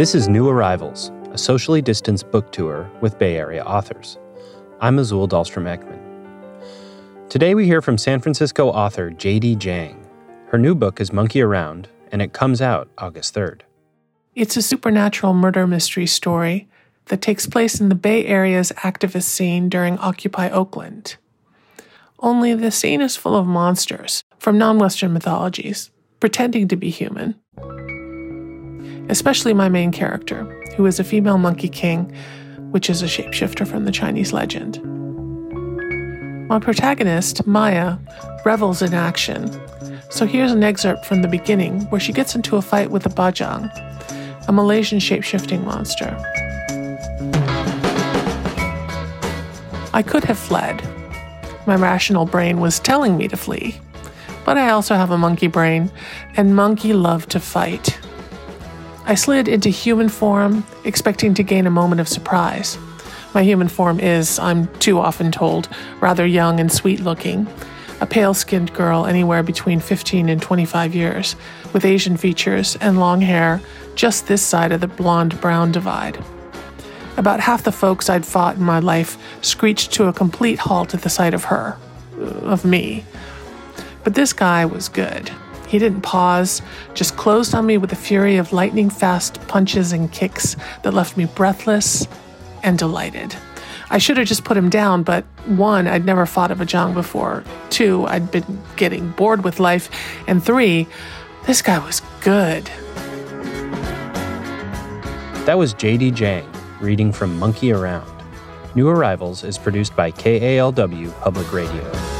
This is New Arrivals, a socially distanced book tour with Bay Area authors. I'm Azul Dahlstrom Ekman. Today we hear from San Francisco author Jadie Jang. Her new book is Monkey Around, and it comes out August 3rd. It's a supernatural murder mystery story that takes place in the Bay Area's activist scene during Occupy Oakland. Only the scene is full of monsters from non Western mythologies, pretending to be human. Especially my main character, who is a female monkey king, which is a shapeshifter from the Chinese legend. My protagonist, Maya, revels in action. So here's an excerpt from the beginning where she gets into a fight with a bajang, a Malaysian shapeshifting monster. I could have fled. My rational brain was telling me to flee. But I also have a monkey brain, and monkey love to fight. I slid into human form, expecting to gain a moment of surprise. My human form is, I'm too often told, rather young and sweet looking. A pale skinned girl anywhere between 15 and 25 years, with Asian features and long hair, just this side of the blonde brown divide. About half the folks I'd fought in my life screeched to a complete halt at the sight of her, of me. But this guy was good. He didn't pause, just closed on me with a fury of lightning fast punches and kicks that left me breathless and delighted. I should have just put him down, but one, I'd never fought a Bajang before. Two, I'd been getting bored with life. And three, this guy was good. That was Jadie Jang reading from Monkey Around. New Arrivals is produced by KALW Public Radio.